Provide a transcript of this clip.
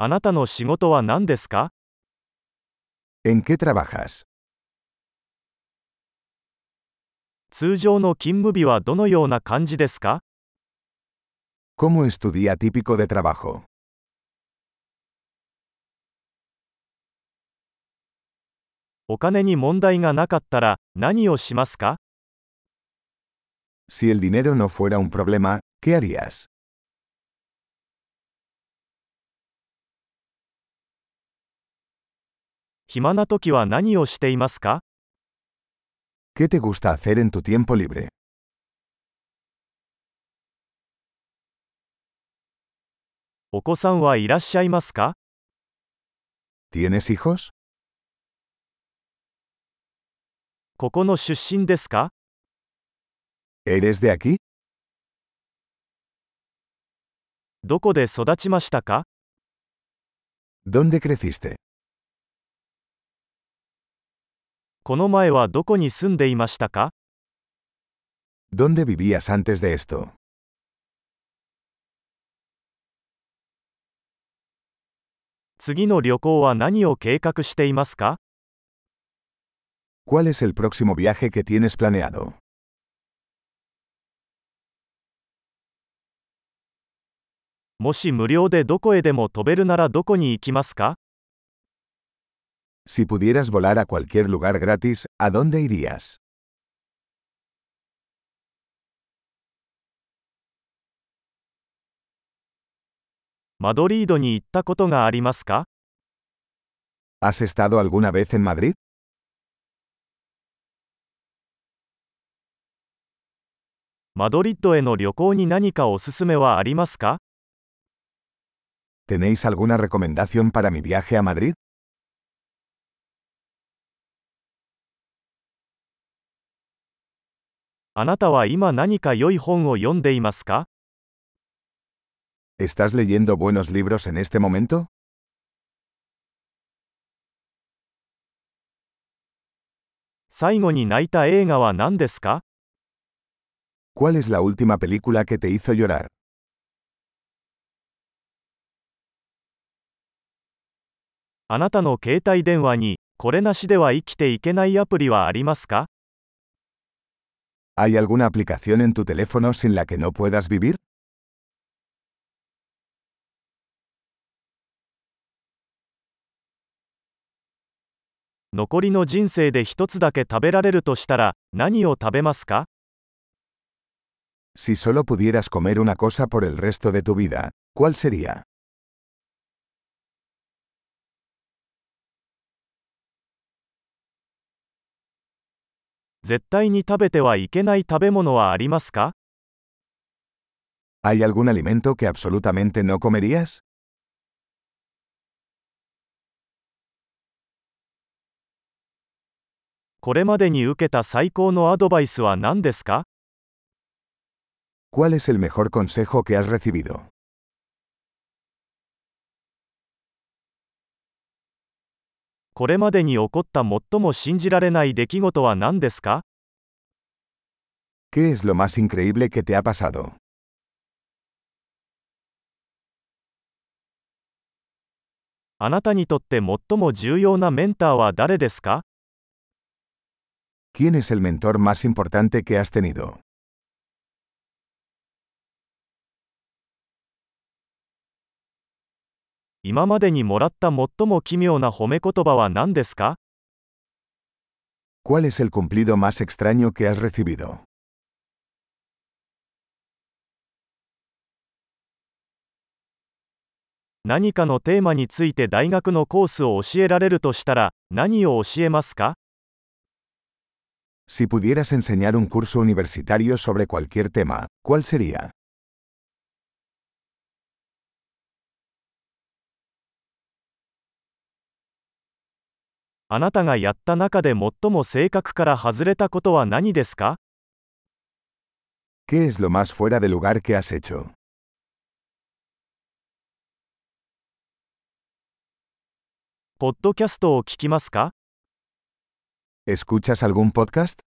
あなたの仕事は何ですか ¿En qué trabajas? 通常の勤務日はどのような感じですか ¿Cómo es tu día típico de trabajo? お金に問題がなかったら何をしますか Si el dinero no fuera un problema, ¿qué harías? 暇な時は何をしていますか ¿Qué te gusta hacer en tu tiempo libre? お子さんはいらっしゃいますか ¿Tienes hijos? ここの出身ですか ¿Eres de aquí? どこで育ちましたか ¿Dónde creciste? この前はどこに住んでいましたか ¿Dónde vivías antes de esto? 次の旅行は何を計画していますか ¿Cuál es el próximo viaje que tienes planeado? もし無料でどこへでも飛べるならどこに行きますか Si pudieras volar a cualquier lugar gratis, ¿a dónde irías? ¿Has estado alguna vez en Madrid? Madrid ¿Tenéis alguna recomendación para mi viaje a Madrid? あなたは今何か良い本を読んでいますか ¿Estás leyendo buenos libros en este momento? 最後に泣いた映画は何ですか ¿Cuál es la última película que te hizo llorar? あなたの携帯電話にこれなしでは生きていけないアプリはありますか ¿Hay alguna aplicación en tu teléfono sin la que no puedas vivir? 残りの人生で一つだけ食べられるとしたら何を食べますか Si solo pudieras comer una cosa por el resto de tu vida, ¿cuál sería? 絶対に食べてはいけない食べ物はありますか ¿Hay algún alimento que absolutamente no comerías? これまでに受けた最高のアドバイスは何ですか ¿Cuál es el mejor consejo que has recibido? これまでに起こった最も信じられない出来事は何ですか ¿Qué es lo más increíble que te ha pasado? あなたにとって最も重要なメンターは誰ですか ¿Quién es el mentor más importante que has tenido? 今までにもらった最も奇妙な褒め言葉は何ですか ¿Cuál es el cumplido más extraño que has recibido? 何かのテーマについて大学のコースを教えられるとしたら何を教えますか Si pudieras enseñar un curso universitario sobre cualquier tema, ¿cuál sería? あなたがやった中で最も性格から外れたことは何ですか ¿Qué es lo más fuera de lugar que has hecho? ポッドキャストを聞きますか ¿Escuchas algún podcast?